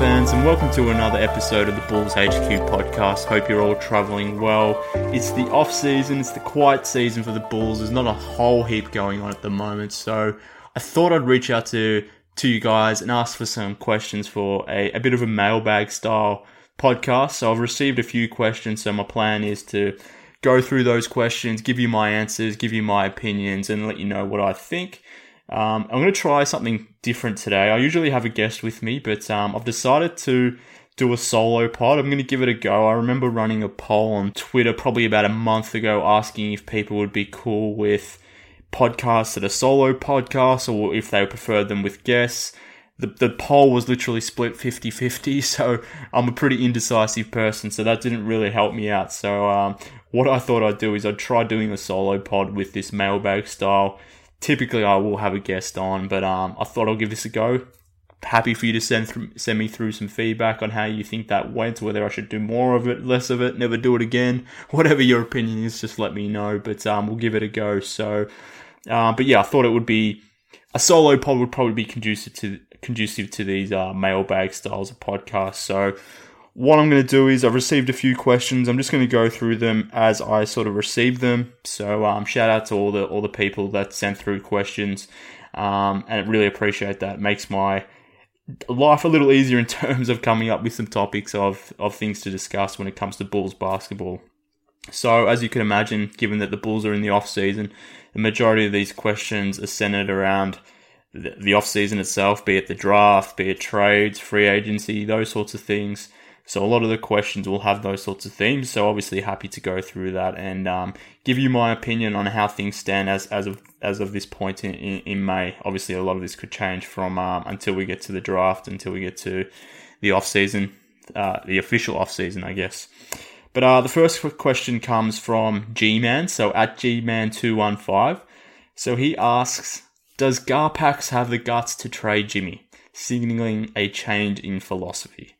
Fans, and welcome to another episode of the Bulls HQ podcast. Hope you're all traveling well. It's the off season, it's the quiet season for the Bulls. There's not a whole heap going on at the moment, so I thought I'd reach out to to you guys and ask for some questions for a, a bit of a mailbag style podcast. So I've received a few questions, so my plan is to go through those questions, give you my answers, give you my opinions, and let you know what I think. Um, I'm going to try something different today. I usually have a guest with me, but um, I've decided to do a solo pod. I'm going to give it a go. I remember running a poll on Twitter probably about a month ago asking if people would be cool with podcasts that are solo podcasts or if they preferred them with guests. The, the poll was literally split 50 50, so I'm a pretty indecisive person, so that didn't really help me out. So, um, what I thought I'd do is I'd try doing a solo pod with this mailbag style typically I will have a guest on, but um, I thought I'll give this a go. Happy for you to send through, send me through some feedback on how you think that went, whether I should do more of it, less of it, never do it again, whatever your opinion is, just let me know. But um, we'll give it a go. So, uh, but yeah, I thought it would be a solo pod would probably be conducive to conducive to these uh, mailbag styles of podcasts. So what I'm going to do is I've received a few questions. I'm just going to go through them as I sort of receive them. So um, shout out to all the all the people that sent through questions, um, and I really appreciate that. It makes my life a little easier in terms of coming up with some topics of of things to discuss when it comes to Bulls basketball. So as you can imagine, given that the Bulls are in the off season, the majority of these questions are centered around the, the off season itself, be it the draft, be it trades, free agency, those sorts of things. So a lot of the questions will have those sorts of themes. So obviously happy to go through that and um, give you my opinion on how things stand as as of as of this point in, in, in May. Obviously a lot of this could change from um, until we get to the draft, until we get to the off season, uh, the official off season, I guess. But uh, the first question comes from G Man, so at G Man two one five. So he asks, does Garpax have the guts to trade Jimmy, signaling a change in philosophy?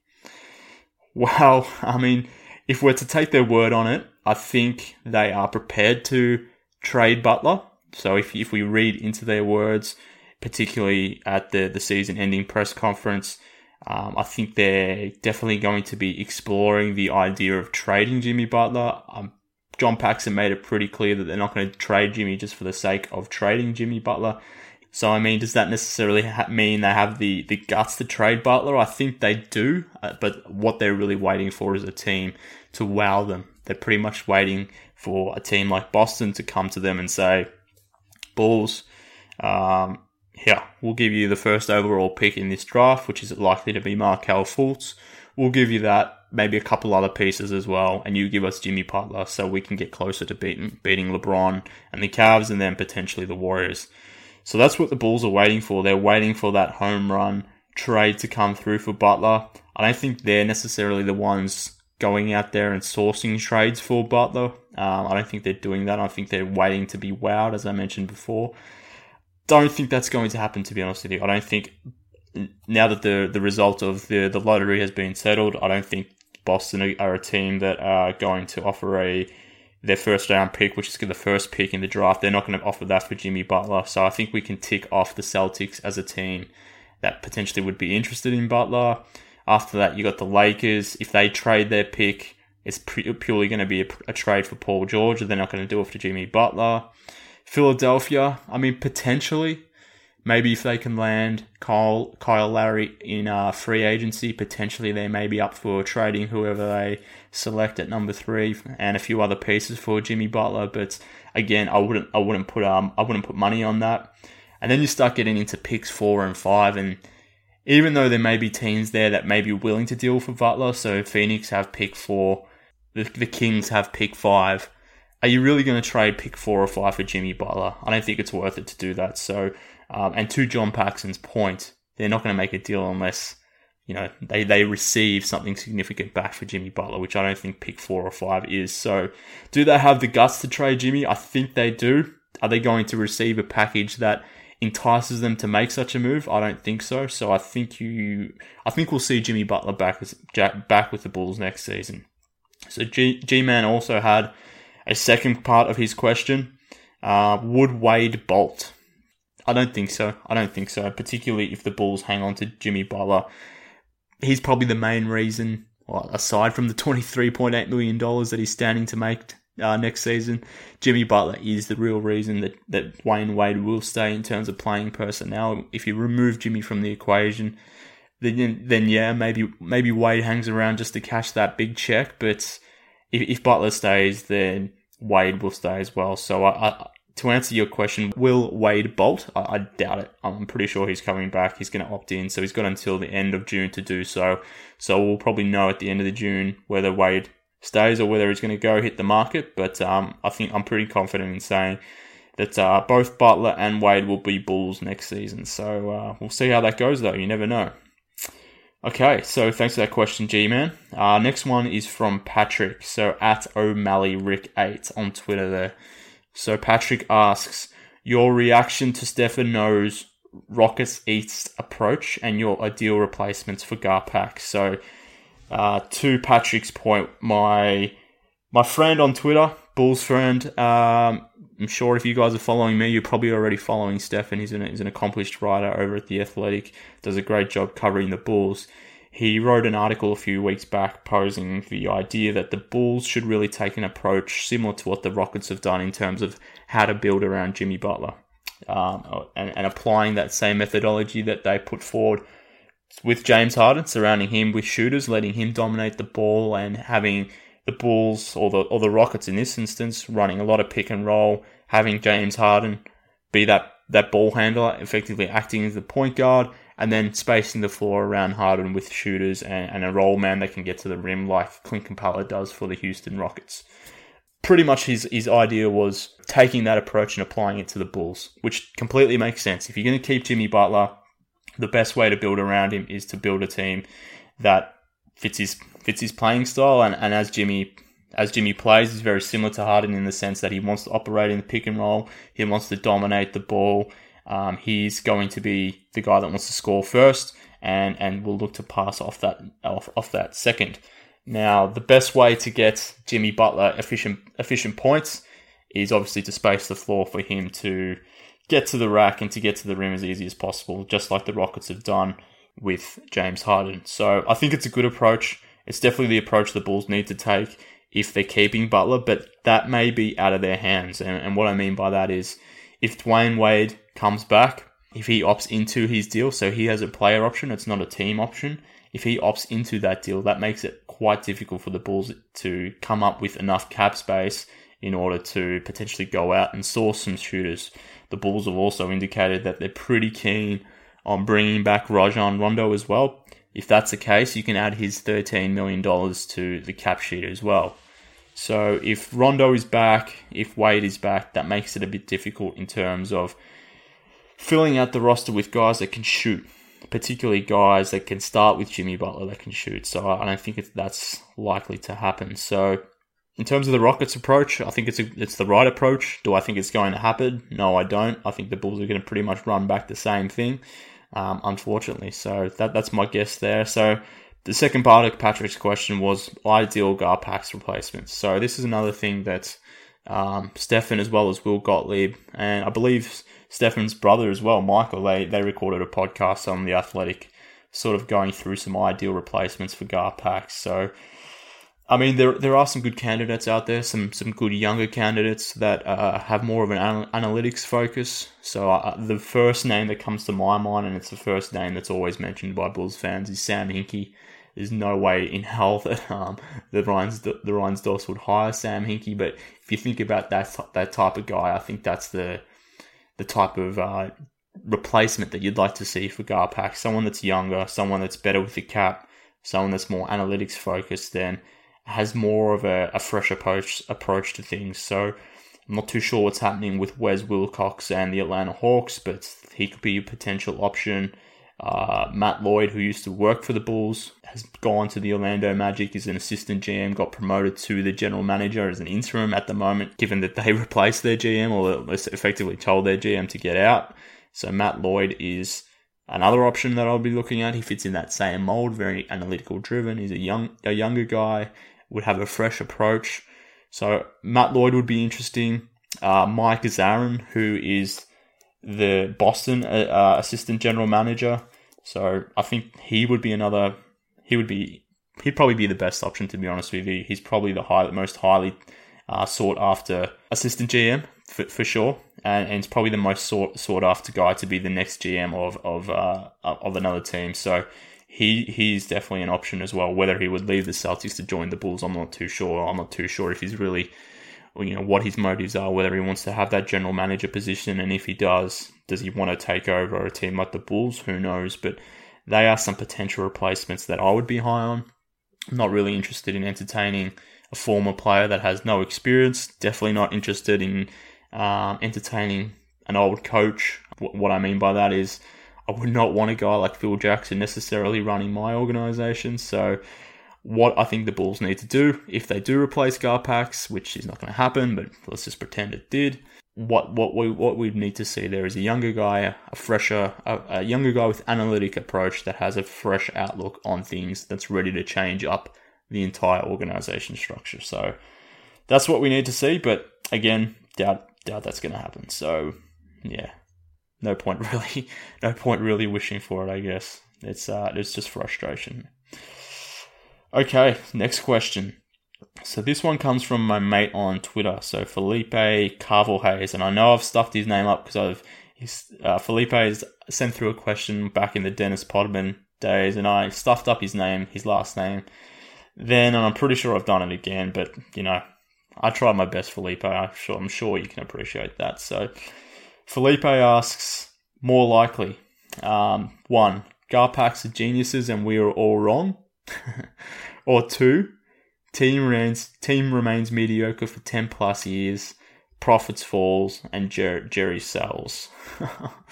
Well, I mean, if we're to take their word on it, I think they are prepared to trade Butler. So if if we read into their words, particularly at the the season ending press conference, um, I think they're definitely going to be exploring the idea of trading Jimmy Butler. Um, John Paxson made it pretty clear that they're not going to trade Jimmy just for the sake of trading Jimmy Butler. So, I mean, does that necessarily ha- mean they have the, the guts to trade Butler? I think they do, uh, but what they're really waiting for is a team to wow them. They're pretty much waiting for a team like Boston to come to them and say, Bulls, um, yeah, we'll give you the first overall pick in this draft, which is likely to be Markelle Fultz. We'll give you that, maybe a couple other pieces as well, and you give us Jimmy Butler so we can get closer to beating, beating LeBron and the Cavs and then potentially the Warriors. So that's what the Bulls are waiting for. They're waiting for that home run trade to come through for Butler. I don't think they're necessarily the ones going out there and sourcing trades for Butler. Um, I don't think they're doing that. I think they're waiting to be wowed, as I mentioned before. don't think that's going to happen. To be honest with you, I don't think now that the the result of the the lottery has been settled, I don't think Boston are a team that are going to offer a their first round pick, which is the first pick in the draft. They're not going to offer that for Jimmy Butler. So I think we can tick off the Celtics as a team that potentially would be interested in Butler. After that, you got the Lakers. If they trade their pick, it's purely going to be a, a trade for Paul George. They're not going to do it for Jimmy Butler. Philadelphia, I mean, potentially, maybe if they can land Kyle Kyle Lowry in uh, free agency, potentially they may be up for trading whoever they select at number three and a few other pieces for Jimmy Butler. But again, I wouldn't I wouldn't put um I wouldn't put money on that. And then you start getting into picks four and five, and even though there may be teams there that may be willing to deal for Butler, so Phoenix have pick four, the, the Kings have pick five. Are you really going to trade pick four or five for Jimmy Butler? I don't think it's worth it to do that. So um, and to John Paxson's point, they're not going to make a deal unless you know they, they receive something significant back for Jimmy Butler, which I don't think pick four or five is. So, do they have the guts to trade Jimmy? I think they do. Are they going to receive a package that entices them to make such a move? I don't think so. So I think you, I think we'll see Jimmy Butler back as back with the Bulls next season. So G Man also had a second part of his question: uh, Would Wade bolt? I don't think so. I don't think so. Particularly if the Bulls hang on to Jimmy Butler, he's probably the main reason. Well, aside from the twenty-three point eight million dollars that he's standing to make uh, next season, Jimmy Butler is the real reason that that Dwyane Wade will stay in terms of playing personnel. If you remove Jimmy from the equation, then then yeah, maybe maybe Wade hangs around just to cash that big check. But if, if Butler stays, then Wade will stay as well. So I, I to answer your question, will Wade bolt? I, I, doubt it. I'm pretty sure he's coming back. He's going to opt in, so he's got until the end of June to do so. So we'll probably know at the end of the June whether Wade stays or whether he's going to go hit the market. But um, I think I'm pretty confident in saying that uh, both Butler and Wade will be Bulls next season. So uh, we'll see how that goes, though. You never know. Okay, so thanks for that question, G Man. Uh, next one is from Patrick. So at O'Malley Rick 8 on Twitter there. So Patrick asks your reaction to Stefano's Rockets East approach and your ideal replacements for Garpax. So uh, to Patrick's point, my my friend on Twitter, Bulls friend, um, I'm sure if you guys are following me, you're probably already following Stefan. He's an, he's an accomplished writer over at The Athletic, does a great job covering the Bulls. He wrote an article a few weeks back posing the idea that the Bulls should really take an approach similar to what the Rockets have done in terms of how to build around Jimmy Butler um, and, and applying that same methodology that they put forward with James Harden, surrounding him with shooters, letting him dominate the ball, and having the Bulls or the or the Rockets in this instance running a lot of pick and roll, having James Harden be that that ball handler, effectively acting as the point guard, and then spacing the floor around Harden with shooters and, and a roll man that can get to the rim like Clint Capela does for the Houston Rockets. Pretty much his, his idea was taking that approach and applying it to the Bulls, which completely makes sense. If you're going to keep Jimmy Butler, the best way to build around him is to build a team that fits his fits his playing style and, and as Jimmy as Jimmy plays is very similar to Harden in the sense that he wants to operate in the pick and roll, he wants to dominate the ball, um, he's going to be the guy that wants to score first, and and will look to pass off that off, off that second. Now, the best way to get Jimmy Butler efficient efficient points is obviously to space the floor for him to get to the rack and to get to the rim as easy as possible, just like the Rockets have done with James Harden. So I think it's a good approach. It's definitely the approach the Bulls need to take if they're keeping Butler, but that may be out of their hands. And, and what I mean by that is if Dwyane Wade comes back, if he opts into his deal, so he has a player option, it's not a team option. If he opts into that deal, that makes it quite difficult for the Bulls to come up with enough cap space in order to potentially go out and source some shooters. The Bulls have also indicated that they're pretty keen on bringing back Rajon Rondo as well. If that's the case, you can add his $13 million to the cap sheet as well. So if Rondo is back, if Wade is back, that makes it a bit difficult in terms of filling out the roster with guys that can shoot, particularly guys that can start with Jimmy Butler that can shoot. So I don't think that's likely to happen. So in terms of the Rockets' approach, I think it's a, it's the right approach. Do I think it's going to happen? No, I don't. I think the Bulls are going to pretty much run back the same thing, um, unfortunately. So that that's my guess there. So the second part of Patrick's question was ideal Garpax replacements. So this is another thing that um, Stefan as well as Will Gottlieb and I believe Stefan's brother as well, Michael. They they recorded a podcast on the Athletic, sort of going through some ideal replacements for Garpax. So I mean, there there are some good candidates out there, some some good younger candidates that uh, have more of an anal- analytics focus. So uh, the first name that comes to my mind, and it's the first name that's always mentioned by Bulls fans, is Sam Hinkie. There's no way in hell that um, the Ryans the Reinsdorfs would hire Sam Hinkie, but if you think about that that type of guy, I think that's the the type of uh, replacement that you'd like to see for Garpax. Someone that's younger, someone that's better with the cap, someone that's more analytics focused. Then has more of a, a fresh approach approach to things. So I'm not too sure what's happening with Wes Wilcox and the Atlanta Hawks, but he could be a potential option. Uh, Matt Lloyd, who used to work for the Bulls, has gone to the Orlando Magic as an assistant GM, got promoted to the general manager as an interim at the moment, given that they replaced their GM or effectively told their GM to get out. So Matt Lloyd is another option that I'll be looking at. He fits in that same mold, very analytical driven. He's a young, a younger guy would have a fresh approach. So Matt Lloyd would be interesting. Uh, Mike Zarren, who is the Boston uh, uh, assistant general manager. So I think he would be another. He would be. He'd probably be the best option to be honest with you. He's probably the high, most highly uh, sought after assistant GM for, for sure, and, and it's probably the most sought sought after guy to be the next GM of of uh, of another team. So he he's definitely an option as well. Whether he would leave the Celtics to join the Bulls, I'm not too sure. I'm not too sure if he's really, you know, what his motives are. Whether he wants to have that general manager position, and if he does, does he want to take over a team like the Bulls? Who knows? But they are some potential replacements that I would be high on. I'm not really interested in entertaining a former player that has no experience. Definitely not interested in um, entertaining an old coach. What I mean by that is I would not want a guy like Phil Jackson necessarily running my organization. So, what I think the Bulls need to do, if they do replace Garpax, which is not going to happen, but let's just pretend it did, what what we what we need to see there is a younger guy, a fresher, a, a younger guy with analytic approach that has a fresh outlook on things that's ready to change up the entire organization structure. So that's what we need to see, but again, doubt doubt that's going to happen. So yeah, no point really, no point really wishing for it. I guess it's uh, it's just frustration. Okay, next question. So this one comes from my mate on Twitter. So Felipe Carvel Hayes, and I know I've stuffed his name up because I've he's, uh, Felipe has sent through a question back in the Dennis Rodman days, and I stuffed up his name, his last name. Then, and I'm pretty sure I've done it again, but you know, I tried my best, Felipe. I'm sure, I'm sure you can appreciate that. So, Felipe asks, more likely, um, one, Garpax are geniuses and we are all wrong. or two, team remains, team remains mediocre for 10 plus years, profits falls, and Jer- Jerry sells.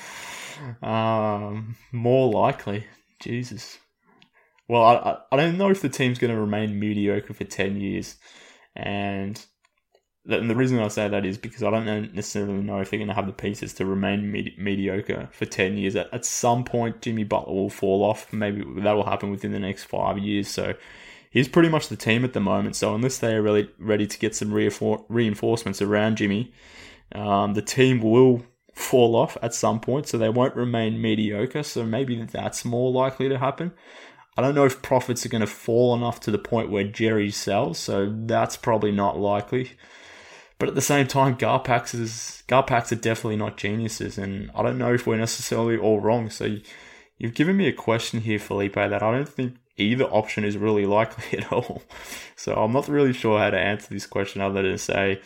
um, more likely, Jesus. Well, I, I don't know if the team's going to remain mediocre for 10 years. And and the reason I say that is because I don't necessarily know if they're going to have the pieces to remain med- mediocre for 10 years. At, at some point, Jimmy Butler will fall off. Maybe that will happen within the next five years. So he's pretty much the team at the moment. So unless they are really ready to get some reinfor- reinforcements around Jimmy, um, the team will fall off at some point. So they won't remain mediocre. So maybe that's more likely to happen. I don't know if profits are going to fall enough to the point where Jerry sells. So that's probably not likely. But at the same time, Garpax is Garpax are definitely not geniuses, and I don't know if we're necessarily all wrong. So you've given me a question here, Felipe, that I don't think either option is really likely at all. So I'm not really sure how to answer this question other than to say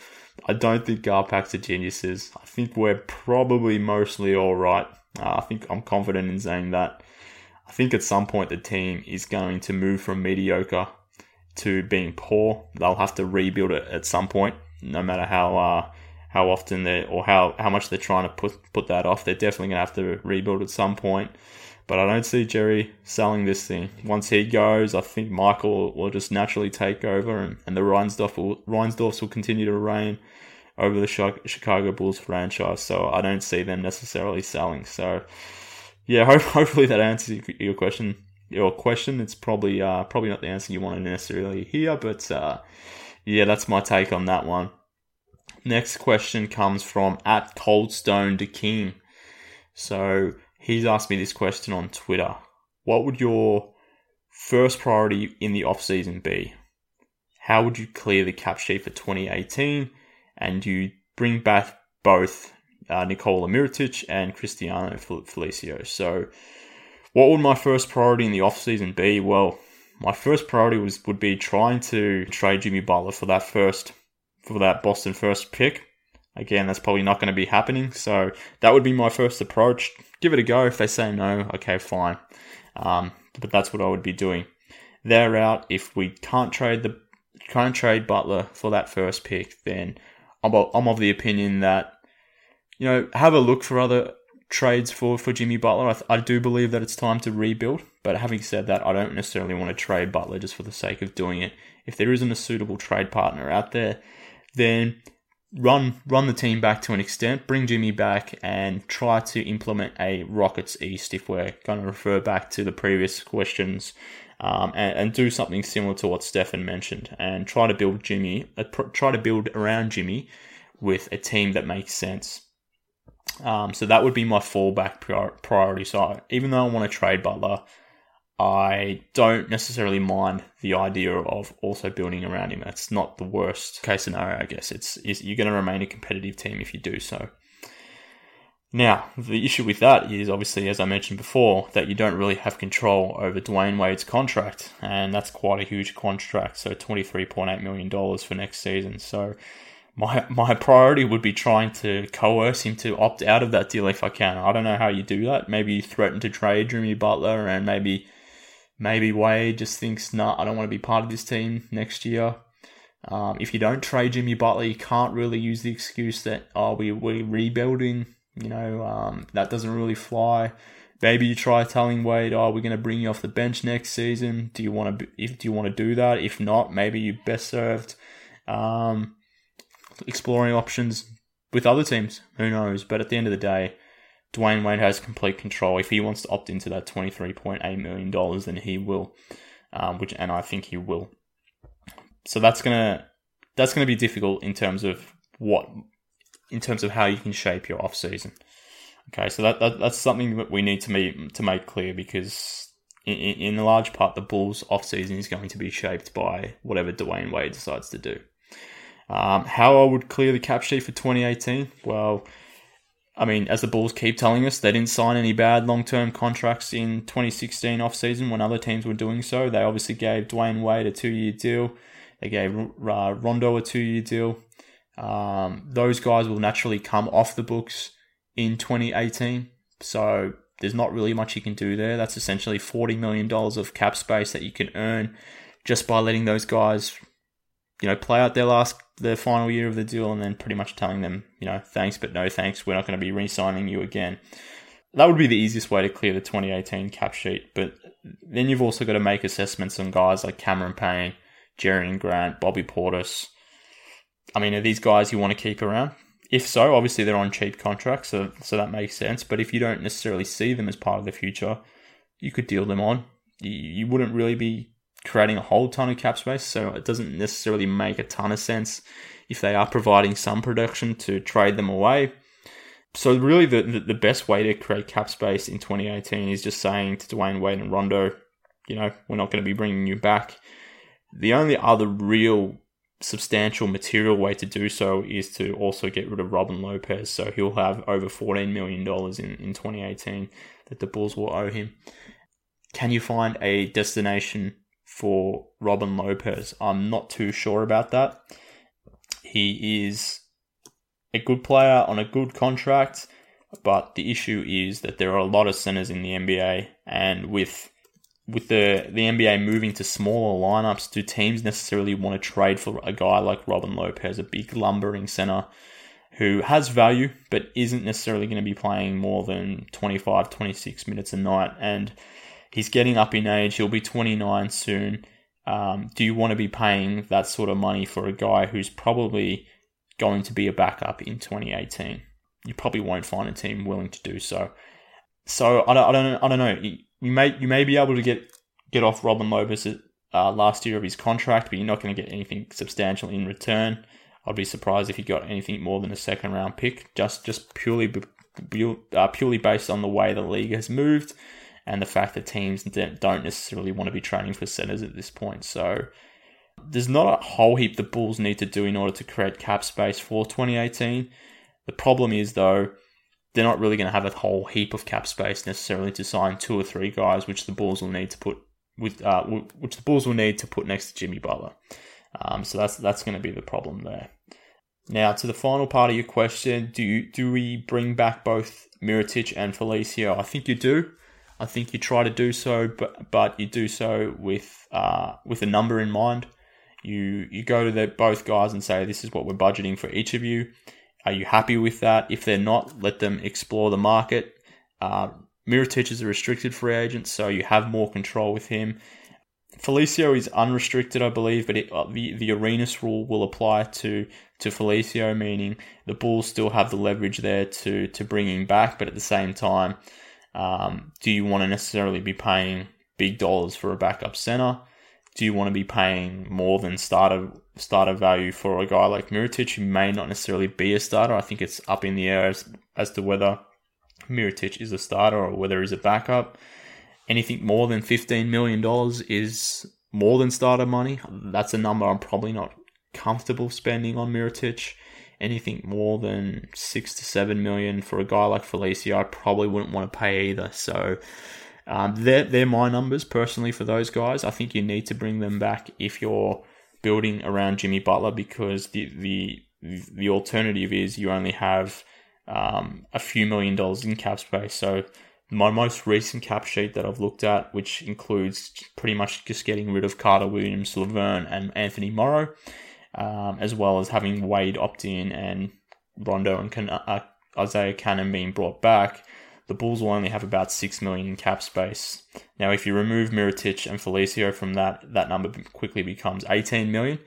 I don't think Garpax are geniuses. I think we're probably mostly all right. Uh, I think I'm confident in saying that. I think at some point the team is going to move from mediocre to being poor. They'll have to rebuild it at some point no matter how uh, how often they or how how much they're trying to put put that off. They're definitely going to have to rebuild at some point. But I don't see Jerry selling this thing. Once he goes, I think Michael will just naturally take over, and, and the Reinsdorf will, Reinsdorfs will continue to reign over the Chicago Bulls franchise. So I don't see them necessarily selling. So yeah, hopefully that answers your question. Your question. It's probably uh, probably not the answer you want to necessarily hear, but uh, yeah, that's my take on that one. Next question comes from at Coldstone the King. So he's asked me this question on Twitter. What would your first priority in the off season be? How would you clear the cap sheet for 2018? And you bring back both uh, Nikola and Cristiano Felicio. So, what would my first priority in the off season be? Well, my first priority was would be trying to trade Jimmy Butler for that first for that Boston first pick. Again, that's probably not going to be happening. So that would be my first approach give it a go. If they say no, okay, fine. Um, but that's what I would be doing. They're out. If we can't trade the can't trade Butler for that first pick, then I'm, I'm of the opinion that you know have a look for other trades for, for Jimmy Butler. I, th- I do believe that it's time to rebuild. But having said that, I don't necessarily want to trade Butler just for the sake of doing it. If there isn't a suitable trade partner out there, then run run the team back to an extent, bring Jimmy back, and try to implement a Rockets East if we're going to refer back to the previous questions, um, and, and, do something similar to what Stefan mentioned, and try to build Jimmy, uh, pr- try to build around Jimmy with a team that makes sense. Um, so that would be my fallback priority. So even though I want to trade Butler, I don't necessarily mind the idea of also building around him. That's not the worst case scenario, I guess. It's, it's you're going to remain a competitive team if you do so. Now, the issue with that is obviously, as I mentioned before, that you don't really have control over Dwyane Wade's contract, and that's quite a huge contract. So, $23.8 million for next season. So, my my priority would be trying to coerce him to opt out of that deal if I can. I don't know how you do that. Maybe you threaten to trade Jimmy Butler and maybe Maybe Wade just thinks, nah, I don't want to be part of this team next year. Um, if you don't trade Jimmy Butler, you can't really use the excuse that, oh, we, we're rebuilding. You know, um, that doesn't really fly. Maybe you try telling Wade, oh, we're going to bring you off the bench next season. Do you want to, if, do you want to do that? If not, maybe you're best served um, exploring options with other teams. Who knows? But at the end of the day, Dwyane Wade has complete control. If he wants to opt into that $23.8 million, then he will, um, which, and I think he will. So that's gonna that's gonna be difficult in terms of what in terms of how you can shape your off season. Okay, so that, that that's something that we need to make to make clear because in, in a large part the Bulls off season is going to be shaped by whatever Dwyane Wade decides to do. Um, how I would clear the cap sheet for 2018? Well, I mean, as the Bulls keep telling us, they didn't sign any bad long term contracts in 2016 offseason when other teams were doing so. They obviously gave Dwyane Wade a two year deal, they gave Rondo a two year deal. Um, those guys will naturally come off the books in 2018. So there's not really much you can do there. That's essentially $40 million of cap space that you can earn just by letting those guys, you know, play out their last the final year of the deal and then pretty much telling them, you know, thanks but no thanks, we're not going to be re-signing you again. That would be the easiest way to clear the 2018 cap sheet. But then you've also got to make assessments on guys like Cameron Payne, Jerian Grant, Bobby Portis. I mean, are these guys you want to keep around? If so, obviously they're on cheap contracts, so so that makes sense. But if you don't necessarily see them as part of the future, you could deal them on. You, you wouldn't really be creating a whole ton of cap space, so it doesn't necessarily make a ton of sense if they are providing some production to trade them away. So really, the the best way to create cap space in 2018 is just saying to Dwyane Wade and Rondo, you know, we're not going to be bringing you back. The only other real substantial material way to do so is to also get rid of Robin Lopez. So he'll have over $14 million in, in 2018 that the Bulls will owe him. Can you find a destination for Robin Lopez. I'm not too sure about that. He is a good player on a good contract, but the issue is that there are a lot of centers in the NBA, and with with the the NBA moving to smaller lineups, do teams necessarily want to trade for a guy like Robin Lopez, a big lumbering center who has value but isn't necessarily going to be playing more than 25, 26 minutes a night. And he's getting up in age. He'll be 29 soon. Um, do you want to be paying that sort of money for a guy who's probably going to be a backup in 2018? You probably won't find a team willing to do so. So I don't, I don't, I don't know. You may, you may be able to get get off Robin Lopez uh, last year of his contract, but you're not going to get anything substantial in return. I'd be surprised if you got anything more than a second round pick, just just purely uh, purely based on the way the league has moved and the fact that teams don't necessarily want to be training for centers at this point. So there's not a whole heap the Bulls need to do in order to create cap space for 2018. The problem is though they're not really going to have a whole heap of cap space necessarily to sign two or three guys, which the Bulls will need to put with uh, which the Bulls will need to put next to Jimmy Butler. Um, so that's that's going to be the problem there. Now to the final part of your question, do you, do we bring back both Mirotic and Felicio? I think you do. I think you try to do so, but but you do so with uh, with a number in mind. You you go to the, both guys and say this is what we're budgeting for each of you. Are you happy with that? If they're not, let them explore the market. Uh, Mirotic is a restricted free agent, so you have more control with him. Felicio is unrestricted, I believe, but it, uh, the the Arenas rule will apply to to Felicio, meaning the Bulls still have the leverage there to to bring him back, but at the same time, um, do you want to necessarily be paying big dollars for a backup center? Do you want to be paying more than starter starter value for a guy like Mirotic, who may not necessarily be a starter? I think it's up in the air as, as to whether Mirotic is a starter or whether he's a backup. Anything more than $15 million is more than starter money. That's a number I'm probably not comfortable spending on Mirotic. Anything more than six to seven million for a guy like Felicio, I probably wouldn't want to pay either. So um, they're, they're my numbers personally for those guys. I think you need to bring them back if you're building around Jimmy Butler because the the the alternative is you only have um, a few million dollars in cap space. So my most recent cap sheet that I've looked at, which includes pretty much just getting rid of Carter Williams, Laverne, and Anthony Morrow, um, as well as having Wade opt in and Rondo and Can- uh, Isaiah Cannon being brought back. The Bulls will only have about six million in cap space. Now, if you remove Mirotic and Felicio from that, that number quickly becomes 18 million.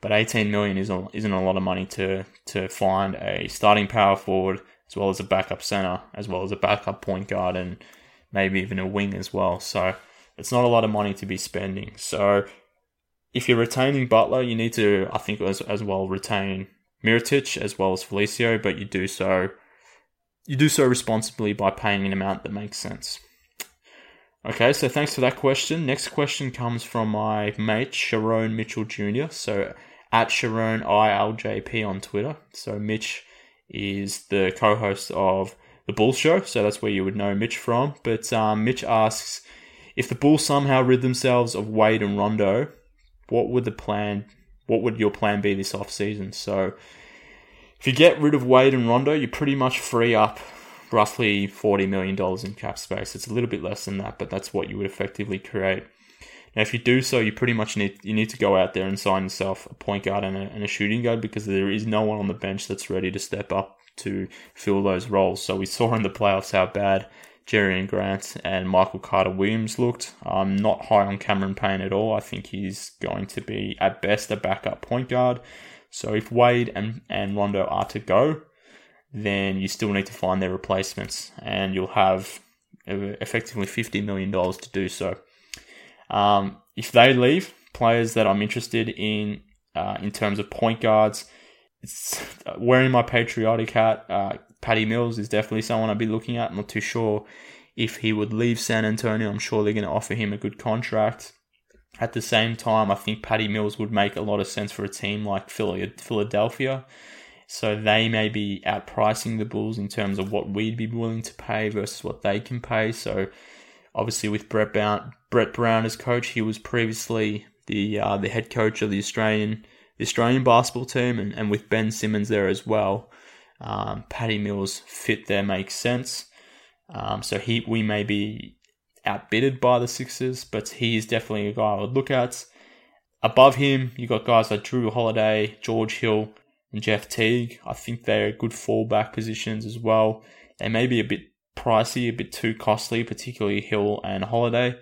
But 18 million isn't isn't a lot of money to to find a starting power forward as well as a backup center, as well as a backup point guard, and maybe even a wing as well. So it's not a lot of money to be spending. So if you're retaining Butler, you need to, I think, as, as well retain Mirotic as well as Felicio, but you do so you do so responsibly by paying an amount that makes sense. Okay, so thanks for that question. Next question comes from my mate Sharon Mitchell Jr. So at Sharon ILJP on Twitter. So Mitch is the co-host of the Bulls show, so that's where you would know Mitch from. But um, Mitch asks if the Bulls somehow rid themselves of Wade and Rondo, what would the plan? What would your plan be this off season? So if you get rid of Wade and Rondo, you pretty much free up roughly $40 million in cap space. It's a little bit less than that, but that's what you would effectively create. Now, if you do so, you pretty much need you need to go out there and sign yourself a point guard and a, and a shooting guard because there is no one on the bench that's ready to step up to fill those roles. So we saw in the playoffs how bad Jerian Grant and Michael Carter Williams looked. I'm not high on Cameron Payne at all. I think he's going to be at best a backup point guard. So if Wade and, and Rondo are to go, then you still need to find their replacements, and you'll have effectively $50 million to do so. Um, if they leave, players that I'm interested in uh, in terms of point guards, it's uh, wearing my patriotic hat. Uh, Patty Mills is definitely someone I'd be looking at. I'm not too sure if he would leave San Antonio. I'm sure they're going to offer him a good contract. At the same time, I think Patty Mills would make a lot of sense for a team like Philadelphia. So they may be outpricing the Bulls in terms of what we'd be willing to pay versus what they can pay. So obviously with Brett Brown, Brett Brown as coach, he was previously the uh, the head coach of the Australian the Australian basketball team, and, and with Ben Simmons there as well, um, Patty Mills fit there makes sense. Um, so he we may be outbidded by the Sixers, but he is definitely a guy I would look at. Above him, you got guys like Jrue Holiday, George Hill, and Jeff Teague. I think they're good fallback positions as well. They may be a bit pricey, a bit too costly, particularly Hill and Holiday.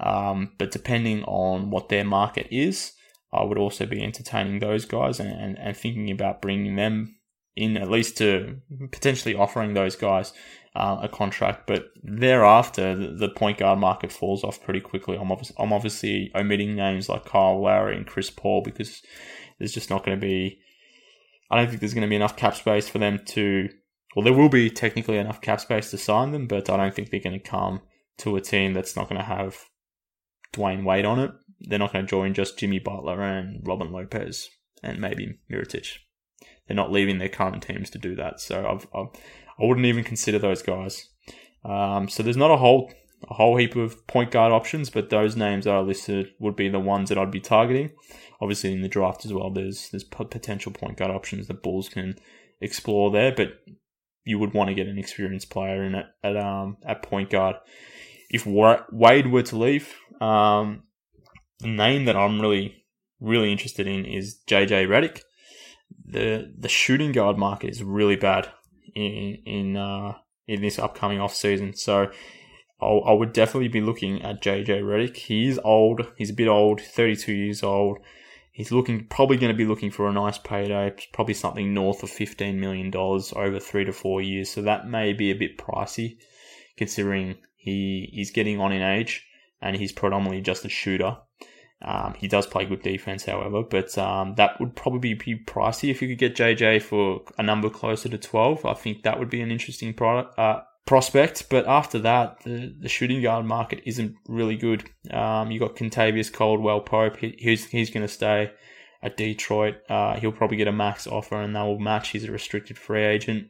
Um, but depending on what their market is, I would also be entertaining those guys and, and, and thinking about bringing them in at least to potentially offering those guys uh, a contract. But thereafter, the, point guard market falls off pretty quickly. I'm, obviously, I'm obviously omitting names like Kyle Lowry and Chris Paul because there's just not going to be. I don't think there's going to be enough cap space for them to. Well, there will be technically enough cap space to sign them, but I don't think they're going to come to a team that's not going to have Dwyane Wade on it. They're not going to join just Jimmy Butler and Robin Lopez and maybe Mirotic. They're not leaving their current teams to do that. So I've, I've I wouldn't even consider those guys. Um, so there's not a whole a whole heap of point guard options, but those names that are listed would be the ones that I'd be targeting. Obviously, in the draft as well, there's there's potential point guard options that Bulls can explore there, but you would want to get an experienced player in at at, um, at point guard. If Wade were to leave, um, the name that I'm really really interested in is JJ Redick. The the shooting guard market is really bad in in uh, in this upcoming off season. So I'll, I would definitely be looking at JJ Redick. He's old. He's a bit old. 32 years old. He's looking probably going to be looking for a nice payday, probably something north of $15 million over three to four years. So that may be a bit pricey considering he he's getting on in age and he's predominantly just a shooter. Um, he does play good defense, however, but um, that would probably be pricey if you could get JJ for a number closer to 12. I think that would be an interesting product, uh, prospect. But after that, the, the shooting guard market isn't really good. Um, you got Kentavious Caldwell Pope. He, he's he's going to stay at Detroit. Uh, he'll probably get a max offer, and that will match. He's a restricted free agent.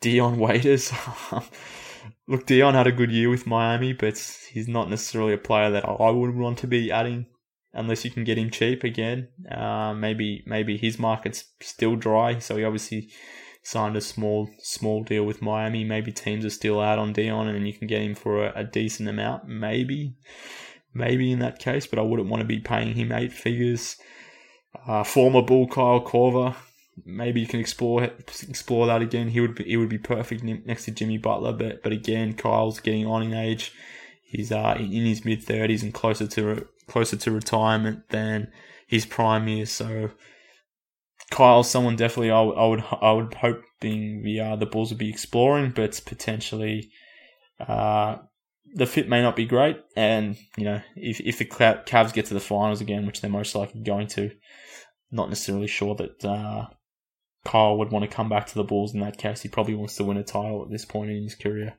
Dion Waiters. look, Dion had a good year with Miami, but he's not necessarily a player that I would want to be adding unless you can get him cheap again. Uh, maybe maybe his market's still dry, so he obviously signed a small small deal with Miami. Maybe teams are still out on Dion, and you can get him for a, a decent amount. Maybe, maybe in that case, but I wouldn't want to be paying him eight figures. Uh, former Bull Kyle Korver maybe you can explore explore that again. He would be he would be perfect next to Jimmy Butler, but but again, Kyle's getting on in age. He's uh, in his mid thirties and closer to closer to retirement than his prime years. So Kyle's someone definitely I, I would I would hope being the uh, the Bulls would be exploring, but potentially uh, the fit may not be great. And you know if if the Cavs get to the finals again, which they're most likely going to, not necessarily sure that uh, Kyle would want to come back to the Bulls in that case. He probably wants to win a title at this point in his career.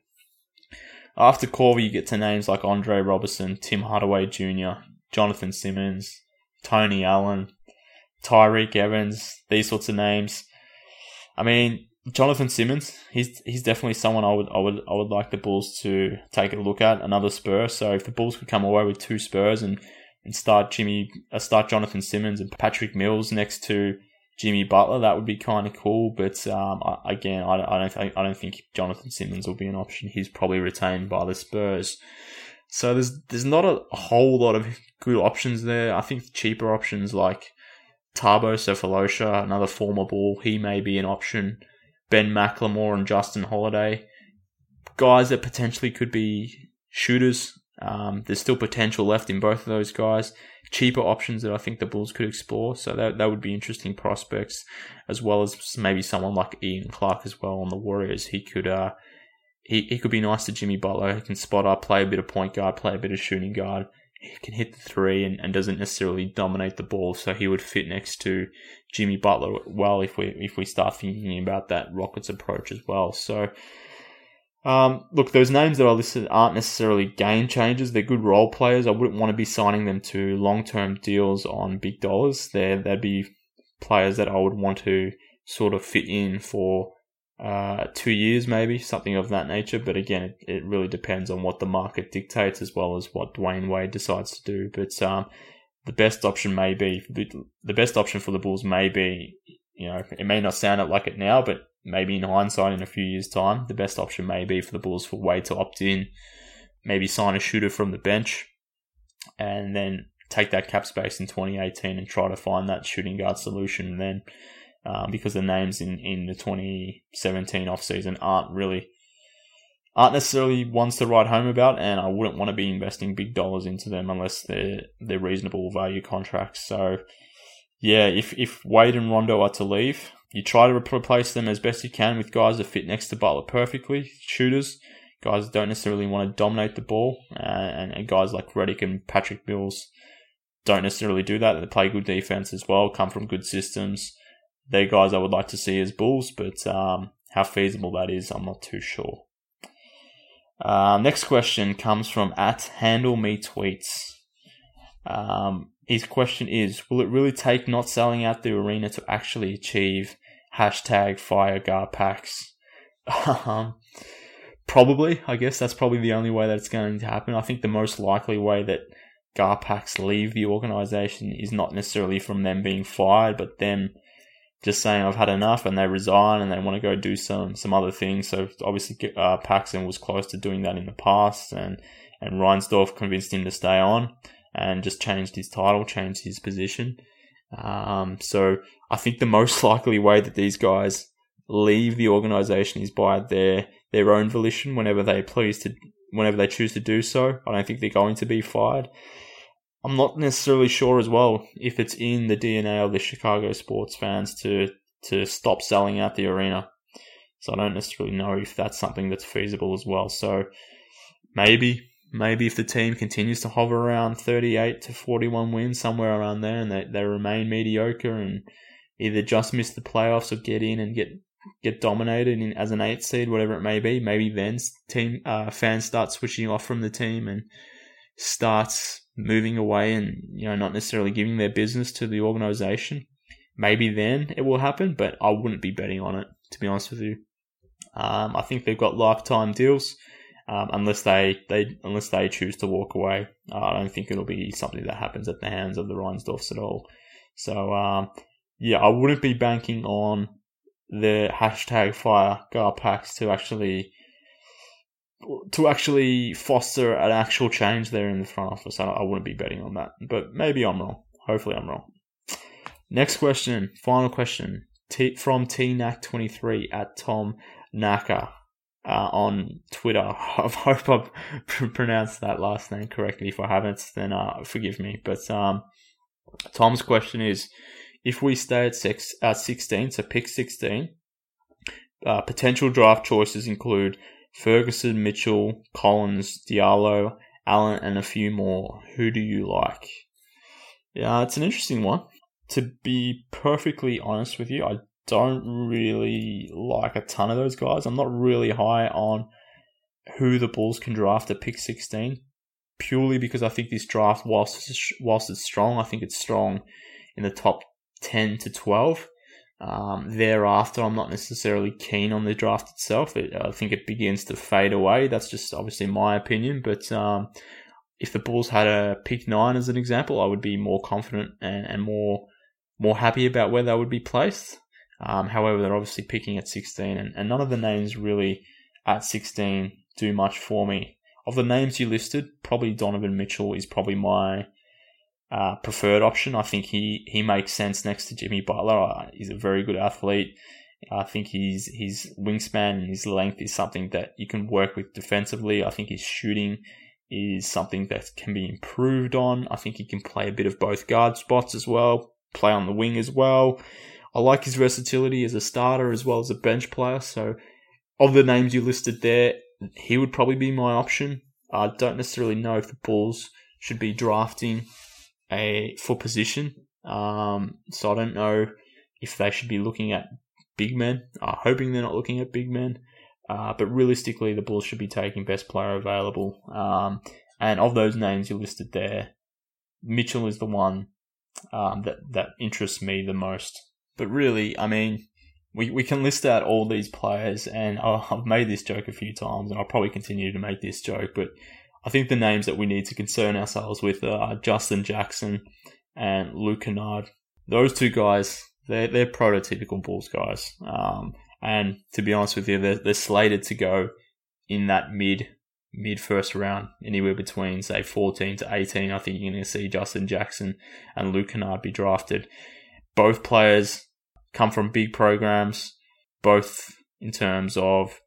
After Korver, you get to names like Andre Roberson, Tim Hardaway Jr., Jonathan Simmons, Tony Allen, Tyreke Evans, these sorts of names. I mean, Jonathan Simmons, he's he's definitely someone I would I would I would like the Bulls to take a look at. Another Spur. So if the Bulls could come away with two Spurs and and start Jimmy, uh, start Jonathan Simmons and Patrick Mills next to Jimmy Butler. That would be kind of cool. But um, I, again, I, I don't think I don't think Jonathan Simmons will be an option. He's probably retained by the Spurs. So there's there's not a, whole lot of good options there. I think cheaper options like Thabo Sefolosha, another former ball, he may be an option. Ben McLemore and Justin Holiday, guys that potentially could be shooters. Um, there's still potential left in both of those guys cheaper options that I think the Bulls could explore. So that that would be interesting prospects, as well as maybe someone like Ian Clark as well on the Warriors. He could uh he, he could be nice to Jimmy Butler. He can spot up, play a bit of point guard, play a bit of shooting guard. He can hit the three and, and doesn't necessarily dominate the ball. So he would fit next to Jimmy Butler well if we if we start thinking about that Rockets approach as well. So um, look, those names that I listed aren't necessarily game changers. They're good role players. I wouldn't want to be signing them to long term deals on big dollars. They're, they'd be players that I would want to sort of fit in for uh, two years, maybe something of that nature. But again, it, it really depends on what the market dictates as well as what Dwyane Wade decides to do. But um, the best option may be the best option for the Bulls may be, you know, it may not sound like it now, but maybe in hindsight, in a few years' time, the best option may be for the Bulls for Wade to opt in, maybe sign a shooter from the bench, and then take that cap space in 2018 and try to find that shooting guard solution. Then um, because the names in, in the 2017 off season aren't really aren't necessarily ones to write home about, and I wouldn't want to be investing big dollars into them unless they're they're reasonable value contracts. So, yeah, if if Wade and Rondo are to leave, you try to replace them as best you can with guys that fit next to Butler perfectly, shooters, guys that don't necessarily want to dominate the ball, uh, and, and guys like Redick and Patrick Mills don't necessarily do that. They play good defense as well, come from good systems. They're guys I would like to see as Bulls, but um, how feasible that is, I'm not too sure. Uh, next question comes from at handle me tweets. Um, his question is: Will it really take not selling out the arena to actually achieve hashtag fire Garpax? um, probably, I guess that's probably the only way that it's going to happen. I think the most likely way that Garpax leave the organization is not necessarily from them being fired, but them just saying I've had enough and they resign and they want to go do some some other things. So obviously uh, Paxson was close to doing that in the past and and Reinsdorf convinced him to stay on and just changed his title, changed his position. Um, so I think the most likely way that these guys leave the organization is by their their own volition whenever they please to whenever they choose to do so. I don't think they're going to be fired. I'm not necessarily sure as well if it's in the DNA of the Chicago sports fans to to stop selling out the arena. So I don't necessarily know if that's something that's feasible as well. So maybe maybe if the team continues to hover around 38 to 41 wins somewhere around there and they, they remain mediocre and either just miss the playoffs or get in and get get dominated in, as an eight seed whatever it may be maybe then team uh, fans start switching off from the team and starts moving away and you know not necessarily giving their business to the organization, maybe then it will happen. But I wouldn't be betting on it to be honest with you. Um, I think they've got lifetime deals. Um, unless they, they unless they choose to walk away, uh, I don't think it'll be something that happens at the hands of the Reinsdorfs at all. So um, yeah, I wouldn't be banking on the hashtag fire Garpax to actually to actually foster an actual change there in the front office. I, I wouldn't be betting on that, but maybe I'm wrong. Hopefully, I'm wrong. Next question, final question T- from TNAC23 at Tom Naka uh, on Twitter. I hope I've pronounced that last name correctly. If I haven't, then uh, forgive me. But um, Tom's question is if we stay at six, uh, 16, so pick 16, uh, potential draft choices include Ferguson, Mitchell, Collins, Diallo, Allen, and a few more. Who do you like? Yeah, it's an interesting one. To be perfectly honest with you, I don't really like a ton of those guys. I'm not really high on who the Bulls can draft at pick 16, purely because I think this draft, whilst whilst it's strong, I think it's strong in the top 10 to 12. Um, thereafter, I'm not necessarily keen on the draft itself. It, I think it begins to fade away. That's just obviously my opinion. But um, if the Bulls had a pick nine as an example, I would be more confident and, and more more happy about where they would be placed. Um, however, they're obviously picking at 16, and, and none of the names really at 16 do much for me. Of the names you listed, probably Donovan Mitchell is probably my uh, preferred option. I think he, he makes sense next to Jimmy Butler. Uh, he's a very good athlete. I think his his wingspan and his length is something that you can work with defensively. I think his shooting is something that can be improved on. I think he can play a bit of both guard spots as well, play on the wing as well. I like his versatility as a starter as well as a bench player. So, of the names you listed there, he would probably be my option. I don't necessarily know if the Bulls should be drafting a for position. Um, so I don't know if they should be looking at big men. I'm hoping they're not looking at big men. Uh, but realistically, the Bulls should be taking best player available. Um, and of those names you listed there, Mitchell is the one um, that that interests me the most. But really, I mean, we, we can list out all these players, and I've made this joke a few times, and I'll probably continue to make this joke. But I think the names that we need to concern ourselves with are Justin Jackson and Luke Kennard. Those two guys, they're, they're prototypical Bulls guys. Um, and to be honest with you, they're, they're slated to go in that mid mid first round, anywhere between say 14 to 18. I think you're going to see Justin Jackson and Luke Kennard be drafted. Both players come from big programs, both in terms of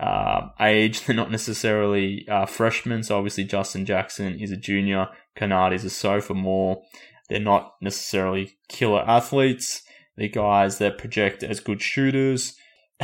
uh, age. They're not necessarily uh, freshmen. So obviously Justin Jackson is a junior. Kennard is a sophomore. They're not necessarily killer athletes. They're guys that project as good shooters.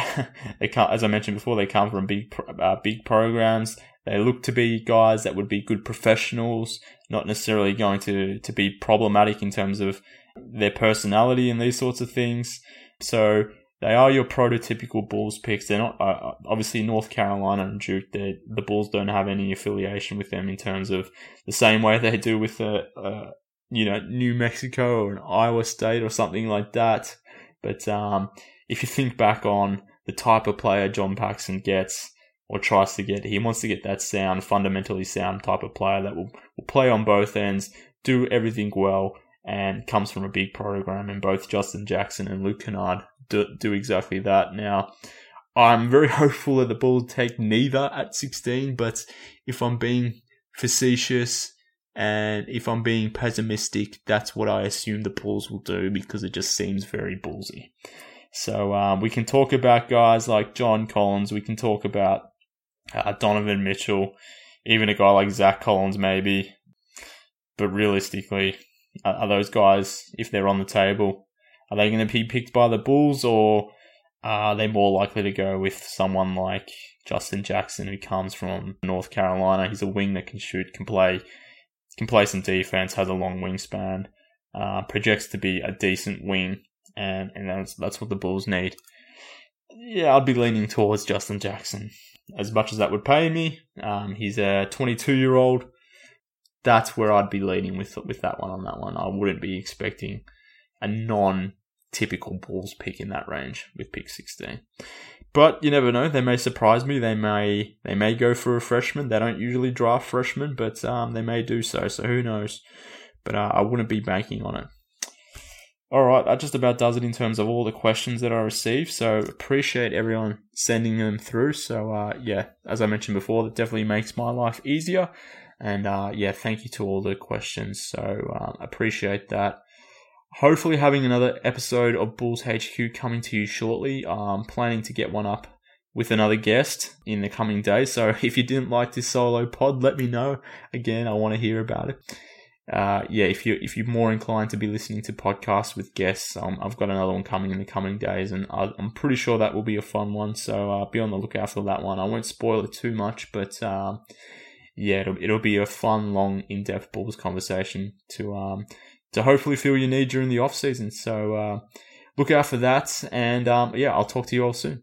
they come, as I mentioned before, they come from big, uh, big programs. They look to be guys that would be good professionals, not necessarily going to, to be problematic in terms of their personality and these sorts of things. So they are your prototypical Bulls picks. They're not uh, uh obviously North Carolina and Duke. The Bulls don't have any affiliation with them in terms of the same way they do with the uh, you know New Mexico or an Iowa State or something like that. But um, if you think back on the type of player John Paxson gets or tries to get, he wants to get that sound, fundamentally sound type of player that will, will play on both ends, do everything well, and comes from a big program. And both Justin Jackson and Luke Kennard do, do exactly that. Now, I'm very hopeful that the Bulls take neither at 16, but if I'm being facetious and if I'm being pessimistic, that's what I assume the Bulls will do because it just seems very ballsy. So um, we can talk about guys like John Collins. We can talk about uh, Donovan Mitchell, even a guy like Zach Collins, maybe. But realistically, are, those guys, if they're on the table, are they going to be picked by the Bulls or are they more likely to go with someone like Justin Jackson, who comes from North Carolina? He's a wing that can shoot, can play, can play some defense, has a long wingspan, uh, projects to be a decent wing, and and that's that's what the Bulls need. Yeah, I'd be leaning towards Justin Jackson as much as that would pay me. Um, he's a 22 year old. That's where I'd be leaning with with that one on that one. I wouldn't be expecting a non typical Bulls pick in that range with pick 16. But you never know. They may surprise me. They may they may go for a freshman. They don't usually draft freshmen, but um, they may do so. So who knows? But uh, I wouldn't be banking on it. All right, that just about does it in terms of all the questions that I received. So appreciate everyone sending them through. So uh, yeah, as I mentioned before, that definitely makes my life easier. And uh, yeah, thank you to all the questions. So um, appreciate that hopefully having another episode of Bulls HQ coming to you shortly. I'm planning to get one up with another guest in the coming days. So if you didn't like this solo pod, let me know. Again, I want to hear about it. Uh, yeah, if you if you're more inclined to be listening to podcasts with guests, um, I've got another one coming in the coming days, and I, am pretty sure that will be a fun one. So uh, be on the lookout for that one. I won't spoil it too much, but um, yeah, it'll, it'll be a fun, long, in-depth Bulls conversation to um, to hopefully fill your need during the off season. So uh, look out for that, and um, yeah, I'll talk to you all soon.